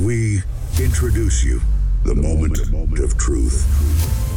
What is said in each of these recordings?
We introduce you the moment of truth.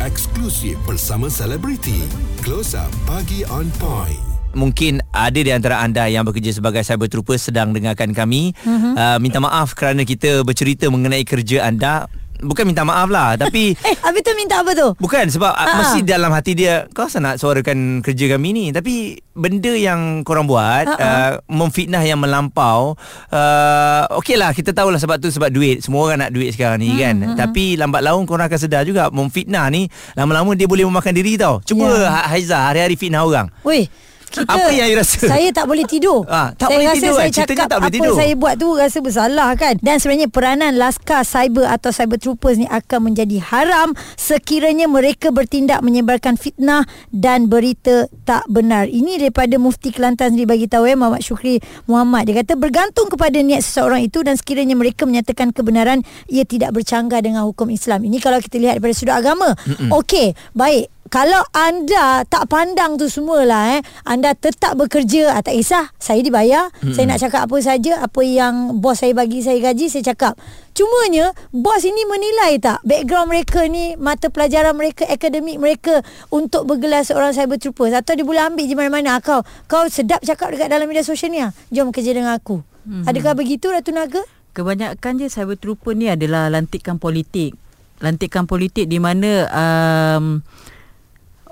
Eksklusif bersama selebriti. Close Up Pagi on Point. mungkin ada di antara anda yang bekerja sebagai cyber trooper sedang dengarkan kami uh-huh. uh, minta maaf kerana kita bercerita mengenai kerja anda bukan minta maaf lah tapi Eh, habis tu minta apa tu? bukan sebab Ah. mesti dalam hati dia kau asal nak suarakan kerja kami ni tapi benda yang korang buat Ha-ha. uh, memfitnah yang melampau uh, okey lah kita tahulah sebab tu sebab duit semua orang nak duit sekarang ni kan Hmm, tapi lambat laun korang akan sedar juga memfitnah ni lama-lama dia boleh memakan diri tau cuba yeah. Haiza hari-hari fitnah orang Weh, kita Apa yang you rasa? Saya tak boleh tidur. Ah, tak saya boleh rasa tidur, saya kan? Cakap tak boleh apa tidur. saya buat tu rasa bersalah kan. Dan sebenarnya peranan laskar cyber atau cyber troopers ni akan menjadi haram sekiranya mereka bertindak menyebarkan fitnah dan berita tak benar. Ini daripada Mufti Kelantan sendiri bagi tahu ya Muhammad Syukri Muhammad. Dia kata bergantung kepada niat seseorang itu dan sekiranya mereka menyatakan kebenaran ia tidak bercanggah dengan hukum Islam. Ini kalau kita lihat daripada sudut agama. Okey, baik kalau anda tak pandang tu semualah eh anda tetap bekerja ah, tak kisah. Saya dibayar hmm. saya nak cakap apa saja apa yang bos saya bagi saya gaji saya cakap. Cumanya bos ini menilai tak background mereka ni mata pelajaran mereka akademik mereka untuk bergelar seorang cyber troopers atau dia boleh ambil di mana-mana? Kau kau sedap cakap dekat dalam media sosial ni ah. Jom kerja dengan aku. Hmm. adakah begitu Ratu Naga? Kebanyakan je cyber trooper ni adalah lantikan politik. Lantikan politik di mana um,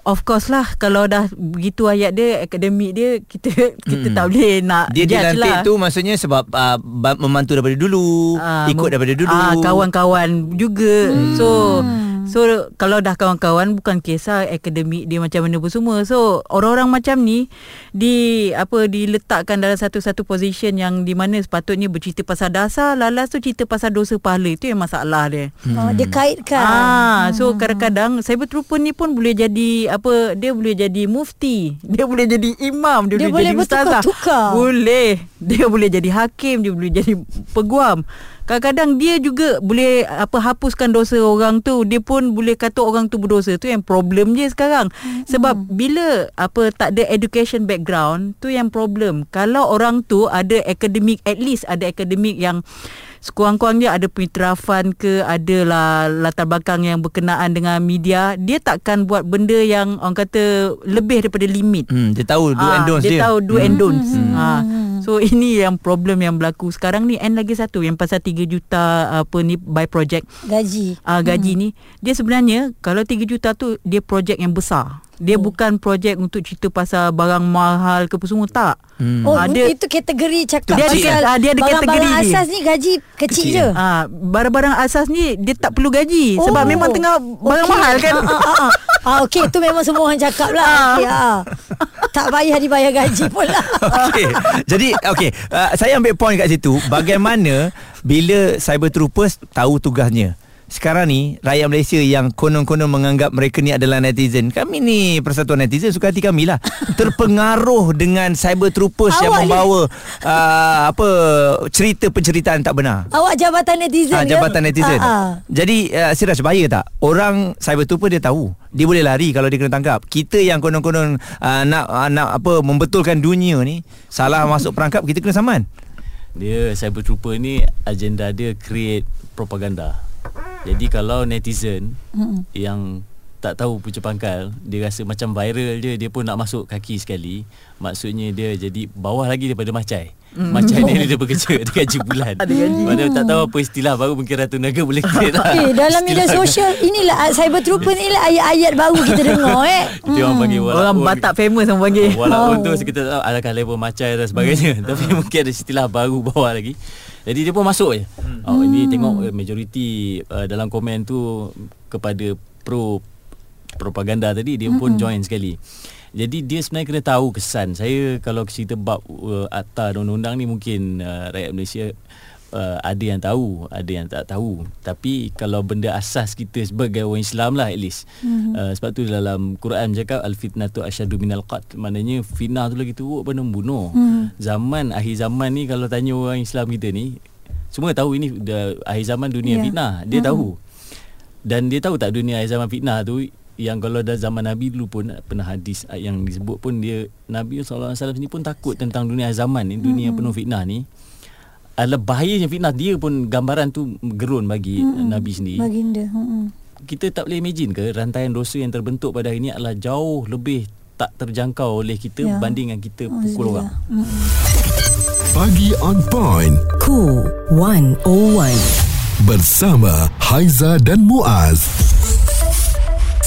of course lah kalau dah begitu ayat dia akademik dia kita kita Hmm. tak boleh nak Dia dilantik lah. tu maksudnya sebab uh, ba- membantu daripada dulu, Ah, ikut daripada dulu. ah, kawan-kawan juga. Hmm. So so kalau dah kawan-kawan bukan kisah akademik dia macam mana pun semua. So orang-orang macam ni di apa diletakkan dalam satu-satu position yang di mana sepatutnya bercerita pasal dasar, lalas tu cerita pasal dosa pahala. Itu yang masalah dia. hmm. oh, dia kaitkan Ah, so kadang-kadang cyber trooper ni pun boleh jadi apa? Dia boleh jadi mufti, dia boleh jadi imam, dia, Dia boleh, boleh jadi ustazah. Boleh. Dia boleh jadi hakim, dia boleh jadi peguam. Kadang-kadang dia juga boleh apa hapuskan dosa orang tu. Dia pun boleh kata orang tu berdosa. Tu yang problem je sekarang. Sebab bila apa tak ada education background, tu yang problem. Kalau orang tu ada academic at least ada academic yang sekurang-kurangnya ada pengiktirafan ke adalah latar belakang yang berkenaan dengan media dia takkan buat benda yang orang kata lebih daripada limit Hmm, dia tahu do Ah, and don'ts dia. dia. tahu do and don'ts. Hmm. Ha. So ini yang problem yang berlaku sekarang ni and lagi satu yang pasal 3 juta apa ni by project gaji uh, gaji ni dia sebenarnya kalau 3 juta tu dia projek yang besar. Dia oh. bukan projek untuk cerita pasal barang mahal ke apa semua tak. Hmm. Oh, Ah, dia, itu kategori cakap Dia ada- pasal ah, dia ada barang-barang kategori dia. asas ni gaji kecil, Kecil. je. Ah, barang-barang asas ni dia tak perlu gaji oh. sebab memang tengah barang Okey. mahal kan. Ah, ah, ah. ah okey tu memang semua orang cakap lah. Okay, ah. Tak payah dibayar gaji pula. Okey. Jadi okey, uh, saya ambil point kat situ. Bagaimana bila cyber troopers tahu tugasnya? Sekarang ni rakyat Malaysia yang konon-konon menganggap mereka ni adalah netizen. Kami ni persatuan netizen suka hati kami lah. Terpengaruh dengan cyber troopers yang Awak ni- membawa uh, apa cerita penceritaan tak benar. Awak jabatan netizen Ah, ke? jabatan netizen. Ah, ah. Jadi uh, Siraj bahaya tak? Orang cyber trooper dia tahu. Dia boleh lari kalau dia kena tangkap. Kita yang konon-konon uh, nak uh, nak apa membetulkan dunia ni salah masuk perangkap kita kena saman. Dia cyber trooper ni agenda dia create propaganda. Jadi kalau netizen Mm-mm. yang tak tahu punca pangkal, dia rasa macam viral je, dia pun nak masuk kaki sekali. Maksudnya dia jadi bawah lagi daripada macai. Mm. Macai ni dia bekerja ada gaji bulan. Ada gaji. Mana tak tahu apa istilah baru mungkin Ratu Naga boleh create lah. Eh, dalam media sosial inilah ah, cyber trooper ni lah ayat-ayat baru kita dengar eh. Kita orang panggil walaupun Orang Batak famous orang panggil. Walaupun Oh. tu kita tak tahu adakah level macai dan sebagainya Tapi mungkin ada istilah baru bawah lagi Jadi dia pun masuk je. Oh ini tengok eh, majoriti uh, dalam komen tu Kepada pro propaganda tadi Dia pun join sekali. Jadi dia sebenarnya kena tahu kesan. Saya kalau cerita bab uh, akta dan undang-undang ni Mungkin uh, rakyat Malaysia uh, ada yang tahu, ada yang tak tahu. Tapi kalau benda asas kita sebagai orang Islam lah at least. Mm-hmm. Uh, sebab tu dalam Quran cakap al fitnatu asyadu minal qatl. Maknanya fitnah tu lagi teruk pada membunuh. Mm. Zaman akhir zaman ni kalau tanya orang Islam kita ni semua tahu ini dah akhir zaman dunia yeah. fitnah. Dia mm. tahu. Dan dia tahu tak dunia akhir zaman fitnah tu yang kalau dah zaman Nabi dulu pun pernah hadis yang disebut pun dia Nabi SAW ni pun takut tentang dunia zaman ni dunia mm. penuh fitnah ni adalah bahayanya fitnah dia pun gambaran tu gerun bagi mm Nabi sendiri. Baginda. Hmm. Kita tak boleh imagine ke rantaian dosa yang terbentuk pada hari ini adalah jauh lebih tak terjangkau oleh kita Ya. berbanding dengan kita pukul orang. Pagi on point Cool 101. bersama Haiza dan Muaz.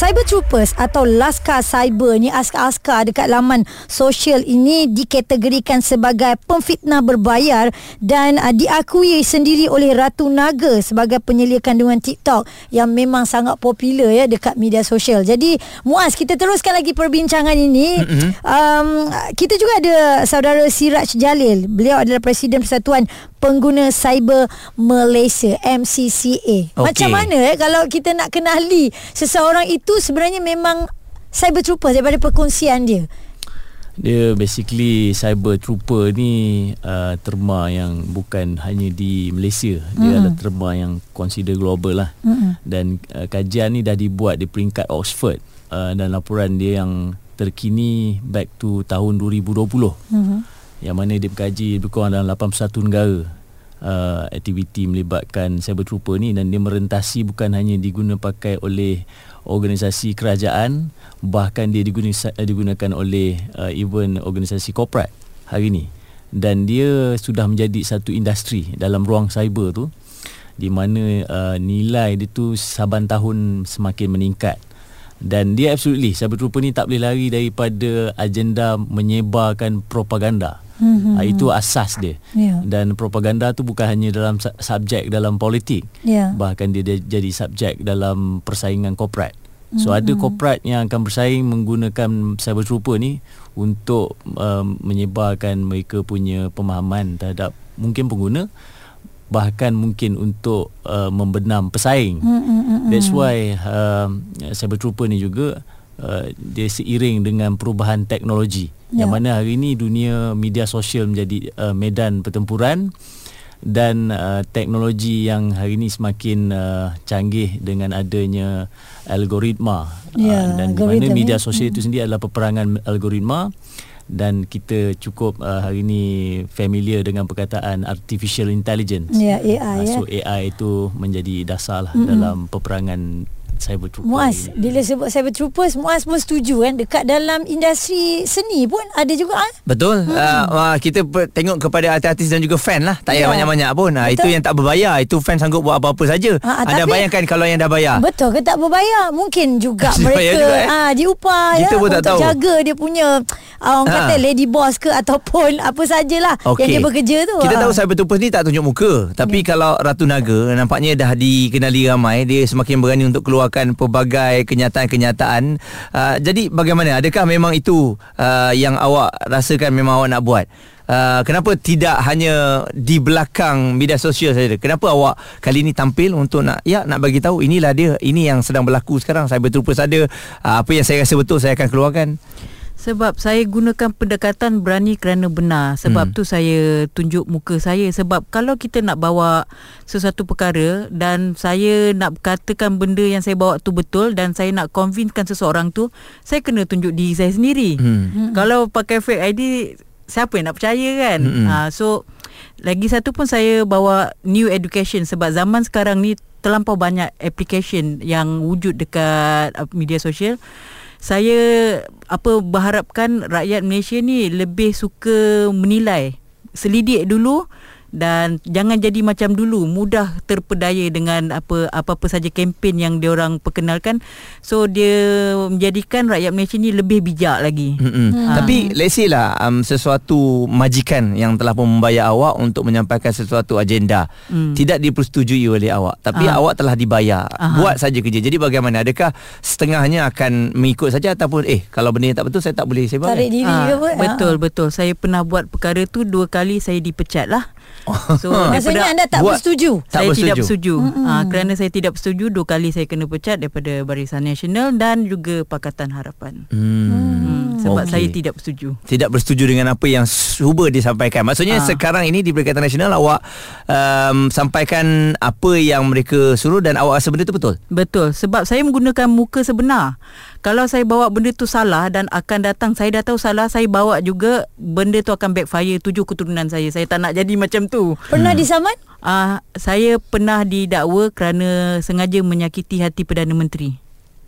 Cyber Troopers atau Laskar Cyber ni askar-askar dekat laman sosial ini dikategorikan sebagai pemfitnah berbayar dan uh, diakui sendiri oleh Ratu Naga sebagai penyelia kandungan TikTok yang memang sangat popular ya dekat media sosial. Jadi Muaz kita teruskan lagi perbincangan ini. Mm-hmm. Um, kita juga ada saudara Siraj Jalil. Beliau adalah Presiden Persatuan Pengguna Cyber Malaysia MCCA. Okey. Macam mana eh kalau kita nak kenali seseorang itu sebenarnya memang cyber trooper daripada perkongsian dia. Dia basically cyber trooper ni uh, terma yang bukan hanya di Malaysia. Dia mm. adalah terma yang consider global lah. Mm. Dan uh, kajian ni dah dibuat di peringkat Oxford uh, dan laporan dia yang terkini back to tahun 2020. Mm-hmm. Yang mana dia berkaji lebih kurang dalam 81 negara. Uh, aktiviti melibatkan cyber trooper ni dan dia merentasi bukan hanya diguna pakai oleh organisasi kerajaan bahkan dia digunakan, digunakan oleh uh, even organisasi korporat hari ni. Dan dia sudah menjadi satu industri dalam ruang cyber tu di mana uh, nilai dia tu saban tahun semakin meningkat dan dia absolutely cyber trooper ni tak boleh lari daripada agenda menyebarkan propaganda mm-hmm. uh, itu asas dia Ya. dan propaganda tu bukan hanya dalam su- subjek dalam politik Ya. bahkan dia, dia jadi subjek dalam persaingan korporat so mm-hmm. ada korporat yang akan bersaing menggunakan cyber trooper ni untuk um, menyebarkan mereka punya pemahaman terhadap mungkin pengguna bahkan mungkin untuk uh, membenam pesaing. Mm-hmm. that's why um, cyber trooper ni juga uh, dia seiring dengan perubahan teknologi. Ya. yang mana hari ini dunia media sosial menjadi uh, medan pertempuran dan uh, teknologi yang hari ini semakin uh, canggih dengan adanya algoritma. Ya, uh, dan di algoritma, mana media sosial itu sendiri adalah peperangan algoritma dan kita cukup uh, hari ini familiar dengan perkataan artificial intelligence. Ya, AI, Uh, so AI itu menjadi dasar lah dalam peperangan cyber trooper. Muaz, ini. bila sebut cyber troopers, Muaz pun setuju kan dekat dalam industri seni pun ada juga ah. Betul. Hmm. Uh, kita tengok kepada artis dan juga fan lah. Tak payah Ya. banyak-banyak pun. Uh, Betul. itu yang tak berbayar. Itu fan sanggup buat apa-apa saja. Ah, Anda tapi- bayangkan kalau yang dah bayar. Betul ke tak berbayar? Mungkin juga mereka juga, eh? ah diupah Kita ya pun tak untuk tahu. jaga dia punya orang Ah. kata lady boss ke ataupun apa sajalah yang dia bekerja tu. Kita ah. tahu cyber troopers ni tak tunjuk muka. Tapi Ya. kalau Ratu Naga nampaknya dah dikenali ramai. Dia semakin berani untuk keluarkan pelbagai kenyataan-kenyataan. Uh, jadi bagaimana? Adakah memang itu uh, yang awak rasakan memang awak nak buat? Uh, kenapa tidak hanya di belakang media sosial saja? Kenapa awak kali ini tampil untuk nak ya nak bagi tahu inilah dia, ini yang sedang berlaku sekarang. Cyber troopers ada. Uh, apa yang saya rasa betul saya akan keluarkan. Sebab saya gunakan pendekatan berani kerana benar. Sebab Hmm. tu saya tunjuk muka saya. Sebab kalau kita nak bawa sesuatu perkara dan saya nak katakan benda yang saya bawa tu betul dan saya nak convincekan seseorang tu, saya kena tunjuk diri saya sendiri. Hmm. Kalau pakai fake ID, siapa yang nak percaya kan? Hmm. Ha, so, lagi satu pun saya bawa new education sebab zaman sekarang ni terlampau banyak application yang wujud dekat uh, media sosial saya apa berharapkan rakyat Malaysia ni lebih suka menilai selidik dulu dan jangan jadi macam dulu mudah terpedaya dengan apa apa-apa saja kempen yang dia orang perkenalkan so dia menjadikan rakyat Malaysia ni lebih bijak lagi Hmm. Tapi let's say lah um, sesuatu majikan yang telah pun membayar awak untuk menyampaikan sesuatu agenda Hmm. tidak dipersetujui oleh awak tapi Ah. awak telah dibayar Aha. buat saja kerja. Jadi bagaimana? Adakah setengahnya akan mengikut saja ataupun eh kalau benda yang tak betul saya tak boleh sebarkan? tarik diri Ah, ke apa? betul betul saya pernah buat perkara tu dua kali saya dipecat lah so. Maksudnya anda tak Buat- bersetuju. Tak saya tidak bersetuju. bersetuju. Ha, kerana saya tidak bersetuju dua kali saya kena pecat daripada Barisan Nasional dan juga Pakatan Harapan. Hmm. Hmm, sebab Okey. saya tidak bersetuju. tidak bersetuju dengan apa yang cuba disampaikan. Maksudnya Ah. sekarang ini di Perikatan Nasional awak um, sampaikan apa yang mereka suruh dan awak rasa benda itu betul. Betul sebab saya menggunakan muka sebenar. Kalau saya bawa benda tu salah dan akan datang saya dah tahu salah, saya bawa juga benda tu akan backfire tujuh keturunan saya. Saya tak nak jadi macam tu. Pernah disaman? Ah, uh, saya pernah didakwa kerana sengaja menyakiti hati Perdana Menteri.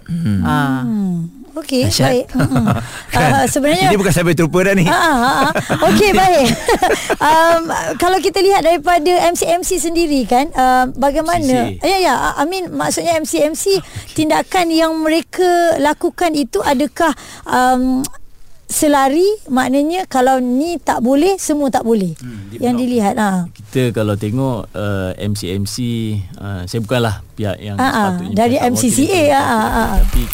Hmm. Ah. Hmm. Okey, baik. Hmm. Uh, sebenarnya Ini bukan cyber trooper dah ni Ha, ha, ha. Okey baik. um, kalau kita lihat daripada MC-MC sendiri kan, uh, bagaimana? MC. Ya ya, I mean maksudnya MC-MC tindakan yang mereka lakukan itu adakah um, selari maknanya kalau ni tak boleh semua tak boleh. Hmm, yang dilihat ha. Kita kalau tengok uh, MC-MC uh, Saya bukanlah pihak yang ah, sepatutnya dari MCCA, ah, ah, ah. Tapi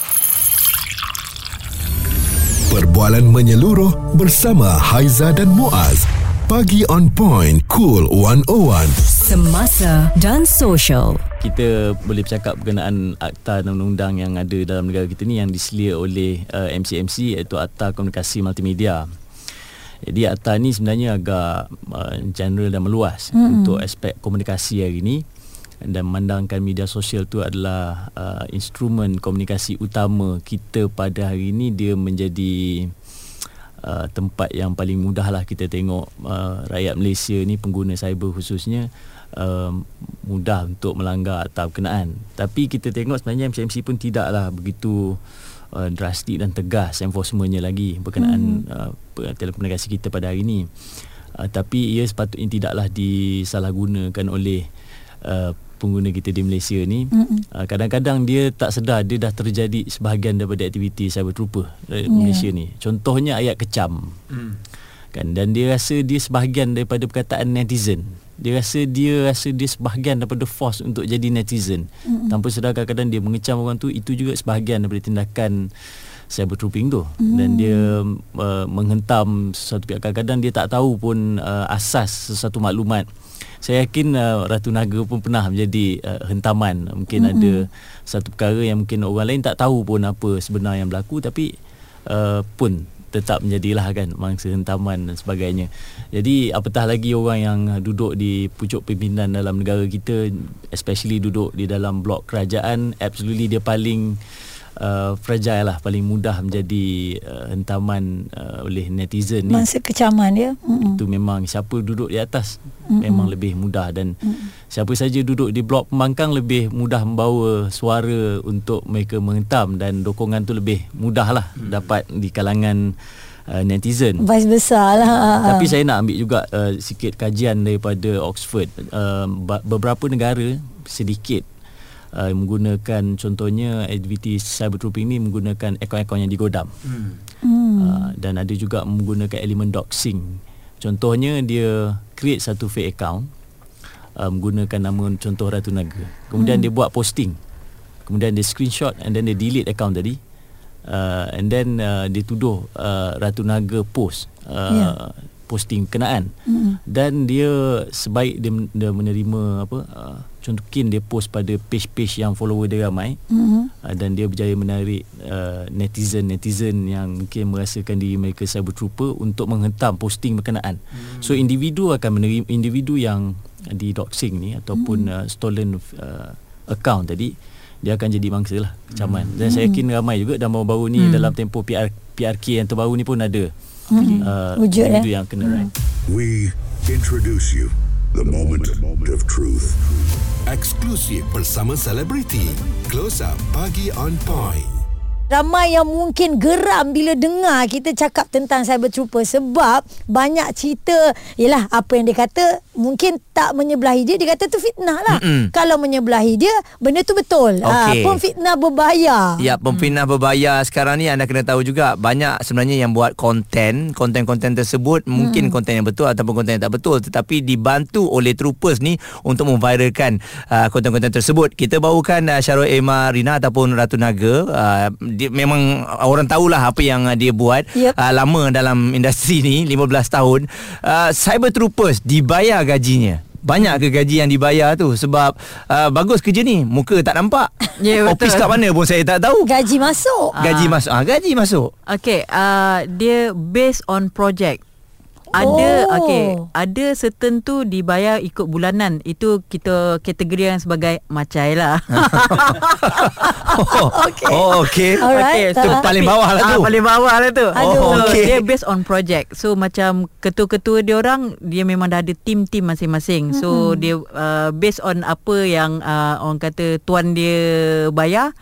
Perbualan menyeluruh bersama Haiza dan Muaz. Pagi on point, cool 101. Semasa dan social. Kita boleh bercakap berkenaan akta dan undang-undang yang ada dalam negara kita ni yang diselia oleh uh, MCMC iaitu Akta Komunikasi Multimedia. Jadi akta ni sebenarnya agak uh, general dan meluas mm. untuk aspek komunikasi hari ini dan memandangkan media sosial tu adalah uh, instrumen komunikasi utama kita pada hari ini dia menjadi uh, tempat yang paling mudah lah kita tengok uh, rakyat Malaysia ni pengguna cyber khususnya uh, mudah untuk melanggar akta berkenaan. Tapi kita tengok sebenarnya MCMC pun tidaklah begitu uh, drastik dan tegas enforcementnya lagi berkenaan uh, pe- telekomunikasi kita pada hari ini. Uh, tapi ia sepatutnya tidaklah disalahgunakan oleh uh, pengguna kita di Malaysia ni. Uh, kadang-kadang dia tak sedar dia dah terjadi sebahagian daripada aktiviti cyber trooper di yeah. Malaysia ni. Contohnya ayat kecam. Kan? Dan dia rasa dia sebahagian daripada perkataan netizen dia rasa dia rasa dia sebahagian daripada force untuk jadi netizen mm-hmm. tanpa sedar kadang-kadang dia mengecam orang tu itu juga sebahagian daripada tindakan cyber trooping tu mm. dan dia uh, menghentam sesuatu pihak kadang-kadang dia tak tahu pun uh, asas sesuatu maklumat saya yakin uh, Ratu Naga pun pernah menjadi uh, hentaman mungkin mm-hmm. ada satu perkara yang mungkin orang lain tak tahu pun apa sebenar yang berlaku tapi uh, pun tetap menjadilah kan mangsa hentaman dan sebagainya. Jadi apatah lagi orang yang duduk di pucuk pimpinan dalam negara kita especially duduk di dalam blok kerajaan absolutely dia paling uh, fragile lah paling mudah menjadi uh, hentaman uh, oleh netizen ni. Masa kecaman dia. Mm-mm. Itu memang siapa duduk di atas mm-hmm. memang lebih mudah dan mm-hmm. siapa saja duduk di blok pembangkang lebih mudah membawa suara untuk mereka menghentam dan dokongan tu lebih mudah lah mm-hmm. dapat di kalangan uh, netizen. Vice besar lah. Tapi saya nak ambil juga uh, sikit kajian daripada Oxford. Uh, beberapa negara sedikit uh, menggunakan contohnya aktiviti cyber trooping ni menggunakan akaun-akaun yang digodam. Hmm. Uh, dan ada juga menggunakan elemen doxing. Contohnya dia create satu fake account uh, menggunakan nama contoh Ratu Naga. Kemudian hmm. dia buat posting. Kemudian dia screenshot and then dia delete account tadi. Uh, and then uh, dia tuduh uh, Ratu Naga post uh, yeah. posting kenaan. Mm-hmm. Dan dia sebaik dia, dia menerima apa uh, contoh mungkin dia post pada page-page yang follower dia ramai mm-hmm. uh, dan dia berjaya menarik uh, netizen-netizen yang mungkin merasakan diri mereka cyber trooper untuk menghentam posting berkenaan. Mm-hmm. So individu akan menerima individu yang di doxing ni ataupun mm-hmm. uh, stolen uh, account tadi dia akan jadi mangsa lah kecaman. Hmm. Dan saya yakin ramai juga dan baru-baru ni hmm. dalam tempoh PR, PRK yang terbaru ni pun ada Hmm. uh, Wujud, individu eh? yang kena hmm. We introduce you the moment of truth. Eksklusif bersama selebriti. Close Up Pagi on Point. Ramai yang mungkin geram bila dengar kita cakap tentang cyber trooper sebab banyak cerita yalah apa yang dia kata mungkin tak menyebelahi dia dia kata tu fitnah lah. Mm-mm. Kalau menyebelahi dia benda tu betul. Ah, pun fitnah berbayar. Ya, pemfitnah berbayar sekarang ni anda kena tahu juga banyak sebenarnya yang buat konten, konten-konten tersebut hmm. mungkin konten yang betul ataupun konten yang tak betul tetapi dibantu oleh troopers ni untuk memviralkan uh, konten-konten tersebut. Kita bawakan uh, Syarul Emma Rina ataupun Ratu Naga uh, dia memang orang tahulah apa yang uh, dia buat Yep. uh, lama dalam industri ni 15 tahun. Uh, cyber troopers dibayar gajinya. Banyak ke gaji yang dibayar tu Sebab uh, Bagus kerja ni Muka tak nampak Ya, betul. Office kat mana pun saya tak tahu Gaji masuk. Gaji masuk ah, Gaji masuk Okay, uh, dia based on project. Ada Oh. okey, ada certain tu dibayar ikut bulanan. Itu kita kategori yang sebagai macai lah. Oh, okay. Oh, okay. Alright. Itu Ah. paling bawah lah tu. Ah, paling bawah lah tu. Aduh. So, okey. dia based on project. So macam ketua-ketua dia orang dia memang dah ada team-team masing-masing. So dia uh, based on apa yang uh, orang kata tuan dia bayar.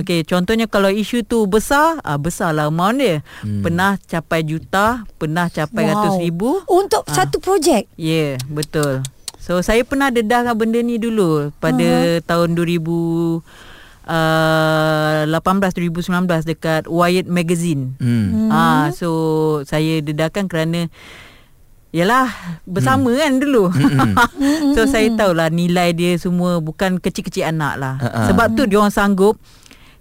Okey, contohnya kalau isu tu besar, uh, besar lah amount dia. Pernah capai juta, pernah capai ratus ribu. Untuk satu projek. Ya, yeah, betul. So saya pernah dedahkan benda ni dulu pada tahun 2000 uh, 18 2019 dekat Wired Magazine. Hmm. Ah so saya dedahkan kerana Yalah bersama hmm. kan dulu. so saya tahulah nilai dia semua bukan kecil-kecil anak lah. Ha-ha. Sebab tu dia orang sanggup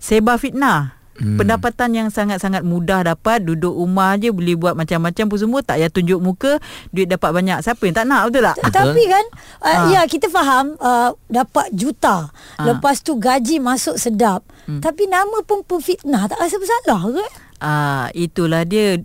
sebar fitnah. Hmm. Pendapatan yang sangat-sangat mudah dapat Duduk rumah je Boleh buat macam-macam pun semua Tak payah tunjuk muka Duit dapat banyak Siapa yang tak nak betul tak? Betul. Tapi kan uh, Ah. ya kita faham uh, dapat juta. Ah. Lepas tu gaji masuk sedap. Hmm. Tapi nama pun pemfitnah tak rasa bersalah ke? Ah, itulah dia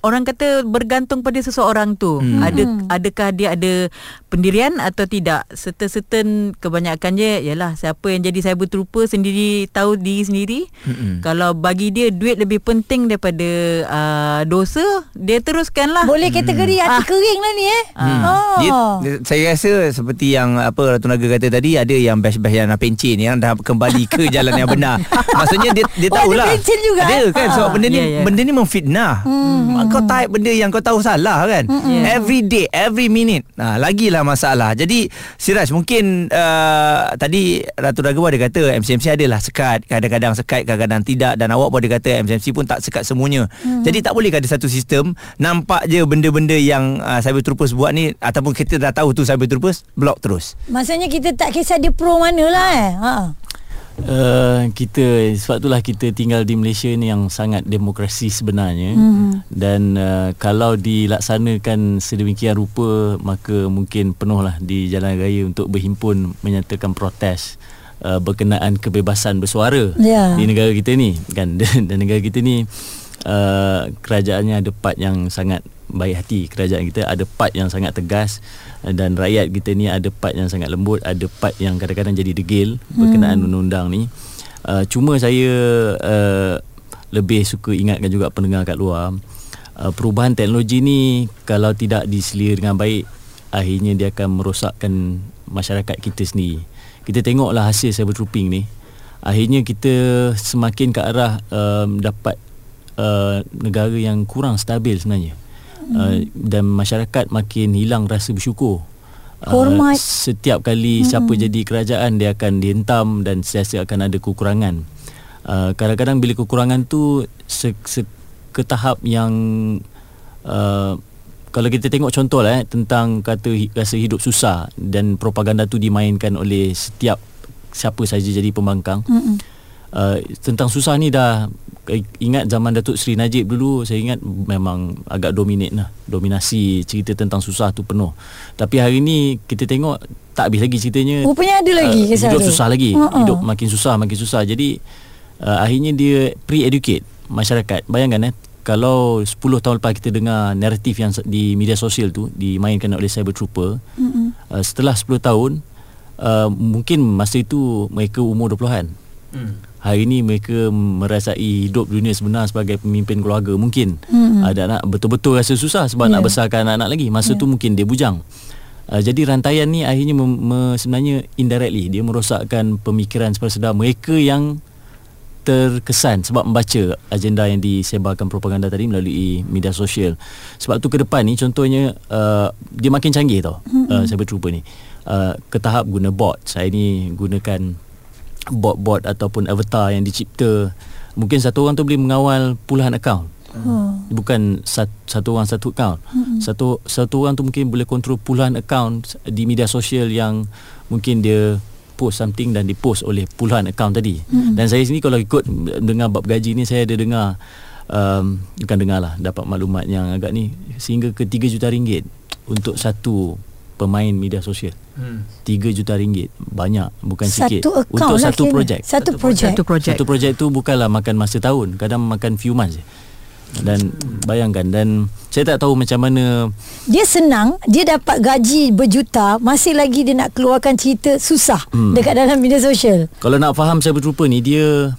orang kata bergantung pada seseorang tu. Hmm. Ada adakah dia ada pendirian atau tidak? Certain-certain kebanyakannya ialah siapa yang jadi cyber trooper sendiri tahu diri sendiri. Hmm. Kalau bagi dia duit lebih penting daripada uh, dosa, dia teruskanlah. Boleh kategori hati Ah. kering lah ni eh. Hmm. Oh. Dia, dia- saya rasa seperti yang apa Ratu Naga kata tadi ada yang bash-bash yang nak pencin yang dah kembali ke jalan yang benar. Maksudnya dia dia Oh, tahulah. ada pencin juga, Ada eh? kan Ah. sebab benda ni Ya, ya. benda ni memfitnah. Hmm. Kau type benda yang kau tahu salah kan. Ya. Every day, every minute. Nah, lagilah masalah. Jadi Siraj mungkin uh, tadi Ratu Naga pun ada kata MCMC adalah sekat, kadang-kadang sekat, kadang-kadang tidak dan awak pun ada kata MCMC pun tak sekat semuanya. Hmm. Jadi tak boleh ada satu sistem nampak je benda-benda yang uh, cyber troopers buat ni ataupun kita dah tahu tu cyber troopers block terus. Maksudnya kita tak kisah dia pro mana lah eh. Ha. Uh, kita sebab itulah kita tinggal di Malaysia ni yang sangat demokrasi sebenarnya mm. dan uh, kalau dilaksanakan sedemikian rupa maka mungkin penuhlah di jalan raya untuk berhimpun menyatakan protes uh, berkenaan kebebasan bersuara Ya. di negara kita ni kan dan, dan negara kita ni uh, kerajaannya ada part yang sangat baik hati. Kerajaan kita ada part yang sangat tegas uh, dan rakyat kita ni ada part yang sangat lembut ada part yang kadang-kadang jadi degil berkenaan undang-undang ni. Uh, cuma saya uh, lebih suka ingatkan juga pendengar kat luar uh, perubahan teknologi ni kalau tidak diselia dengan baik akhirnya dia akan merosakkan masyarakat kita sendiri. Kita tengoklah hasil cyber trooping ni. Akhirnya kita semakin ke arah um, dapat uh, negara yang kurang stabil sebenarnya uh, dan masyarakat makin hilang rasa bersyukur Hormat. Uh, setiap kali hmm. siapa jadi kerajaan dia akan dihentam dan sentiasa akan ada kekurangan uh, kadang-kadang bila kekurangan tu se, se, ke tahap yang uh, kalau kita tengok contoh lah eh, tentang kata rasa hidup susah dan propaganda tu dimainkan oleh setiap siapa saja jadi pembangkang. Mm-hmm. Uh, tentang susah ni dah eh, ingat zaman Datuk Seri Najib dulu saya ingat memang agak dominate lah dominasi cerita tentang susah tu penuh tapi hari ni kita tengok tak habis lagi ceritanya Rupanya ada lagi uh, hidup dia. susah lagi Ha-ha. hidup makin susah makin susah jadi uh, akhirnya dia pre-educate masyarakat bayangkan eh kalau 10 tahun lepas kita dengar naratif yang di media sosial tu dimainkan oleh cyber trooper mm-hmm. uh, setelah 10 tahun uh, mungkin masa itu mereka umur 20-an hmm. hari ini mereka merasai hidup dunia sebenar sebagai pemimpin keluarga mungkin hmm. ada anak betul-betul rasa susah sebab yeah. nak besarkan anak-anak lagi masa yeah. tu mungkin dia bujang Uh, jadi rantaian ni akhirnya mem- me- sebenarnya indirectly dia merosakkan pemikiran sepada mereka yang terkesan sebab membaca agenda yang disebarkan propaganda tadi melalui media sosial. Sebab tu ke depan ni contohnya uh, dia makin canggih tau uh, cyber trooper ni. Uh, ke tahap guna bot. Saya ni gunakan bot-bot ataupun avatar yang dicipta. Mungkin satu orang tu boleh mengawal puluhan akaun. Hmm. Bukan satu, satu orang satu akaun. Hmm. Satu satu orang tu mungkin boleh kontrol puluhan akaun di media sosial yang mungkin dia post something dan dipost oleh puluhan akaun tadi. Hmm. Dan saya sini kalau ikut dengar bab gaji ni saya ada dengar um, bukan dengar lah dapat maklumat yang agak ni sehingga ke 3 juta ringgit untuk satu pemain media sosial. Hmm. 3 juta ringgit banyak bukan sikit Satu account untuk lah satu projek. Satu projek. Satu projek. Satu projek tu bukanlah makan masa tahun, kadang makan few months je. Dan bayangkan dan saya tak tahu macam mana Dia senang Dia dapat gaji berjuta Masih lagi dia nak keluarkan cerita Susah hmm. Dekat dalam media sosial kalau nak faham cyber trooper ni dia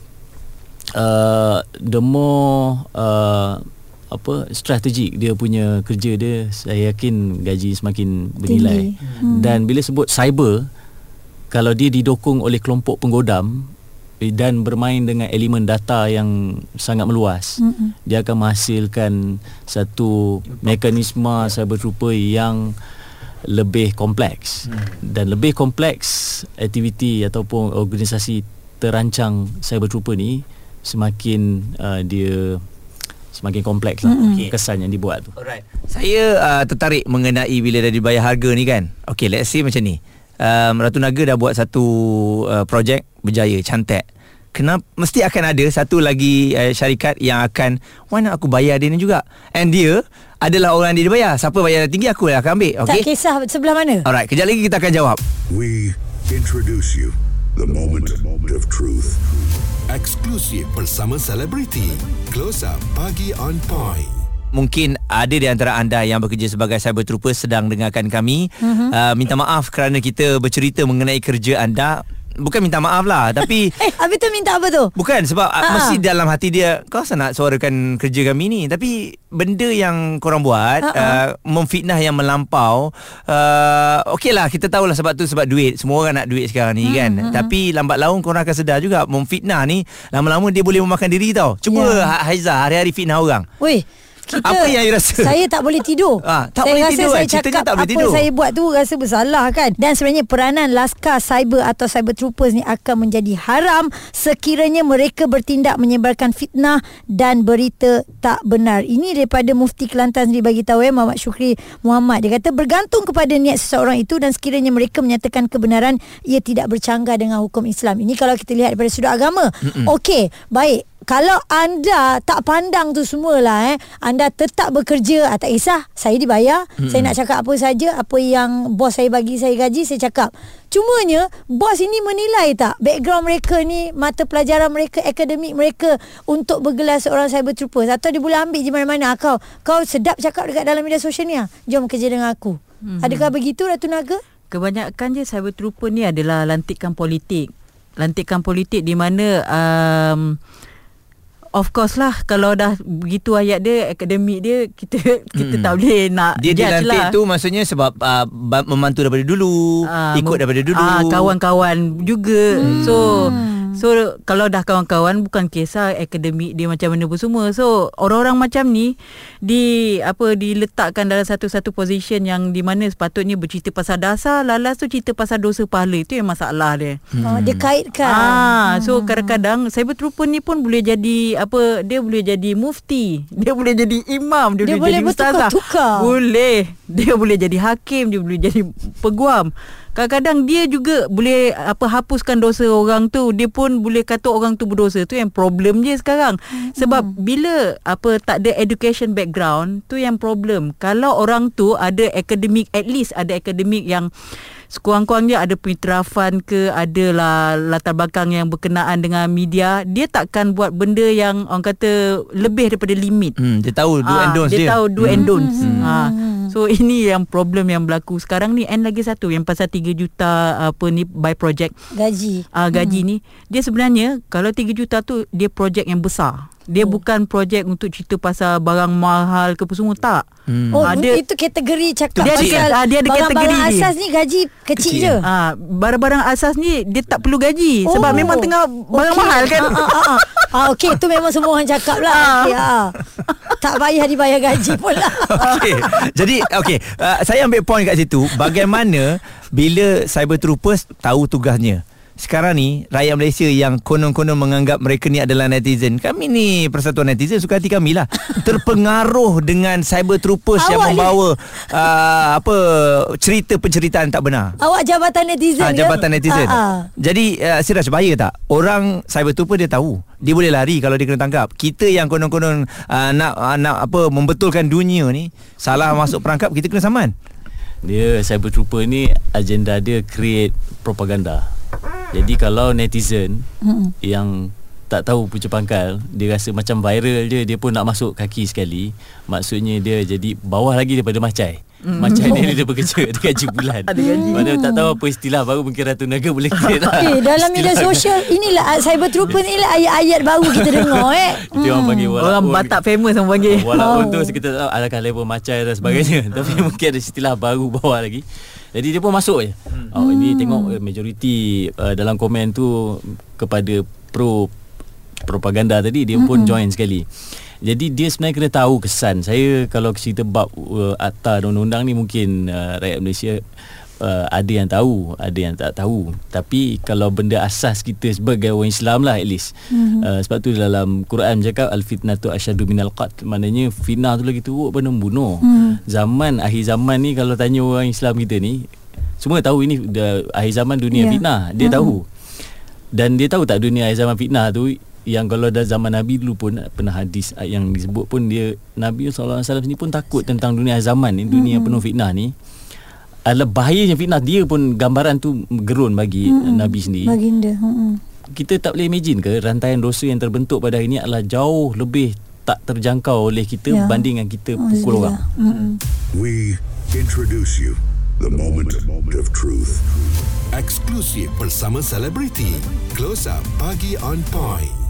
uh, the more uh, apa strategik dia punya kerja dia saya yakin gaji semakin bernilai hmm. dan bila sebut cyber kalau dia didokong oleh kelompok penggodam eh, dan bermain dengan elemen data yang sangat meluas hmm. dia akan menghasilkan satu mekanisme cyber trooper yang lebih kompleks hmm. dan lebih kompleks aktiviti ataupun organisasi terancang cyber trooper ni semakin uh, dia semakin kompleks lah mm-hmm. kesan yang dibuat tu. Alright. Saya uh, tertarik mengenai bila dah dibayar harga ni kan. Okay, let's say macam ni. Um, Ratu Naga dah buat satu uh, projek berjaya, cantik. Kenapa mesti akan ada satu lagi uh, syarikat yang akan why not aku bayar dia ni juga. And dia adalah orang yang dia dibayar. Siapa bayar tinggi aku lah akan ambil. Okay. Tak kisah sebelah mana Alright, kejap lagi kita akan jawab. We introduce you the moment of truth. Eksklusif bersama selebriti. Close Up Pagi on Point. Mungkin ada di antara anda yang bekerja sebagai cyber trooper sedang dengarkan kami. Uh-huh. Uh, minta maaf kerana kita bercerita mengenai kerja anda. Bukan minta maaf lah Tapi Eh habis tu minta apa tu Bukan sebab Ha. uh mesti dalam hati dia Kau asal nak suarakan kerja kami ni Tapi benda yang korang buat Ha-ha. uh, Memfitnah yang melampau uh, Okey lah kita tahulah sebab tu sebab duit Semua orang nak duit sekarang ni kan Tapi lambat laun korang akan sedar juga Memfitnah ni Lama-lama dia boleh memakan diri tau Cuba yeah. Haiza hari-hari fitnah orang Weh kita, Apa yang you rasa? Saya tak boleh tidur. Ah, tak Saya boleh rasa tidur, saya eh. Cakap tak boleh Apa tidur. saya buat tu Rasa bersalah kan? Dan sebenarnya peranan Laskar Cyber Atau Cyber Troopers ni Akan menjadi haram Sekiranya mereka bertindak Menyebarkan fitnah Dan berita tak benar. Ini daripada Mufti Kelantan sendiri Bagi tahu ya Muhammad Syukri Muhammad. Dia kata bergantung kepada niat seseorang itu Dan sekiranya mereka menyatakan kebenaran Ia tidak bercanggah dengan hukum Islam. Ini kalau kita lihat daripada sudut agama. Okey Baik kalau anda tak pandang tu semualah eh anda tetap bekerja ah, tak kisah. Saya dibayar hmm. saya nak cakap apa saja apa yang bos saya bagi saya gaji saya cakap. Cumanya bos ini menilai tak background mereka ni mata pelajaran mereka akademik mereka untuk bergelar seorang cyber troopers atau dia boleh ambil di mana-mana? Ah, kau kau sedap cakap dekat dalam media sosial ni ah. Jom kerja dengan aku. Hmm. adakah begitu Ratu Naga? Kebanyakan je cyber trooper ni adalah lantikan politik. Lantikan politik di mana um, of course lah kalau dah begitu ayat dia akademik dia kita kita Hmm. tak boleh nak Dia dilantik lah. tu maksudnya sebab uh, ba- membantu daripada dulu, Ah, ikut daripada dulu. ah, kawan-kawan juga. Hmm. So so kalau dah kawan-kawan bukan kisah akademik dia macam mana pun semua. So orang-orang macam ni di apa diletakkan dalam satu-satu position yang di mana sepatutnya bercerita pasal dasar, lalas tu cerita pasal dosa pahala. Itu yang masalah dia. hmm. oh, dia kaitkan Ah, so kadang-kadang cyber trooper ni pun boleh jadi apa? Dia boleh jadi mufti, dia boleh jadi imam, dia, Dia boleh, boleh jadi ustazah. Boleh. Dia boleh jadi hakim, dia boleh jadi peguam. Kadang-kadang dia juga boleh apa hapuskan dosa orang tu. Dia pun boleh kata orang tu berdosa. Tu yang problem je sekarang. Sebab bila apa tak ada education background, tu yang problem. Kalau orang tu ada academic at least ada academic yang sekurang-kurangnya ada penyitrafan ke adalah latar belakang yang berkenaan dengan media dia takkan buat benda yang orang kata lebih daripada limit Hmm, dia tahu do Ah, and don'ts dia. dia. tahu do and don'ts. Hmm. Ha. So ini yang problem yang berlaku sekarang ni and lagi satu yang pasal 3 juta apa ni by project gaji uh, gaji hmm. ni dia sebenarnya kalau 3 juta tu dia projek yang besar. Dia oh. bukan projek untuk cerita pasal barang mahal ke apa semua tak. Hmm. Oh, Ah, dia, itu kategori cakap Dia ada- pasal ah, dia ada kategori dia. asas ni gaji kecil, Kecil. je. Ah, barang-barang asas ni dia tak perlu gaji oh. sebab memang tengah barang Okey. mahal kan. Ah, ah, ah. ah okey tu memang semua orang cakap lah. Ah. Okay, ah. Tak payah dibayar gaji pula. Okey. Jadi okey, uh, saya ambil point kat situ bagaimana bila cyber troopers tahu tugasnya. Sekarang ni rakyat Malaysia yang konon-konon menganggap mereka ni adalah netizen. Kami ni persatuan netizen suka hati kami lah. Terpengaruh dengan cyber troopers yang Awak ni- membawa uh, apa cerita penceritaan tak benar. Awak jabatan netizen Ah, ke? jabatan netizen. Ah, ah. Jadi uh, Siraj bahaya tak? Orang cyber trooper dia tahu. Dia boleh lari kalau dia kena tangkap. Kita yang konon-konon uh, nak uh, nak apa membetulkan dunia ni salah masuk perangkap kita kena saman. Dia cyber trooper ni agenda dia create propaganda. Jadi kalau netizen Hmm. yang tak tahu punca pangkal dia rasa macam viral je dia pun nak masuk kaki sekali maksudnya dia jadi bawah lagi daripada macai mm. macai ni dia bekerja dia gaji bulan? Ada gaji. mana tak tahu apa istilah baru mungkin Ratu Naga boleh create lah. Okay, dalam media sosial inilah ah, cyber trooper ni lah ayat-ayat baru kita dengar eh. Dia orang panggil Orang walaupun- Batak famous orang panggil. Walaupun Oh. tu kita tahu Alangkah level macai dan sebagainya. Tapi mungkin ada istilah baru bawah lagi. Jadi dia pun masuk je. Oh, Ini tengok eh, majoriti uh, Dalam komen tu Kepada pro Propaganda tadi Dia pun join sekali jadi dia sebenarnya kena tahu kesan Saya kalau cerita bab uh, Akta dan undang-undang ni Mungkin uh, rakyat Malaysia uh, Ada yang tahu Ada yang tak tahu Tapi kalau benda asas kita Sebagai orang Islam lah at least mm-hmm. uh, Sebab tu dalam Quran cakap Al-fitnatu asyadu minal qat Maknanya fitnah tu lagi teruk pada membunuh mm. Zaman Akhir zaman ni Kalau tanya orang Islam kita ni Semua tahu ini dah, Akhir zaman dunia yeah. fitnah Dia mm. tahu dan dia tahu tak dunia akhir zaman fitnah tu yang kalau dah zaman Nabi dulu pun pernah hadis yang disebut pun dia Nabi SAW ni pun takut tentang dunia zaman ni dunia penuh fitnah ni adalah bahayanya fitnah dia pun gambaran tu gerun bagi hmm. Nabi sendiri Baginda. Hmm. kita tak boleh imagine ke rantaian dosa yang terbentuk pada hari ini adalah jauh lebih tak terjangkau oleh kita Ya. berbanding dengan kita pukul orang Hmm. We introduce you the moment of truth. Eksklusif bersama selebriti. Close Up Pagi on Point.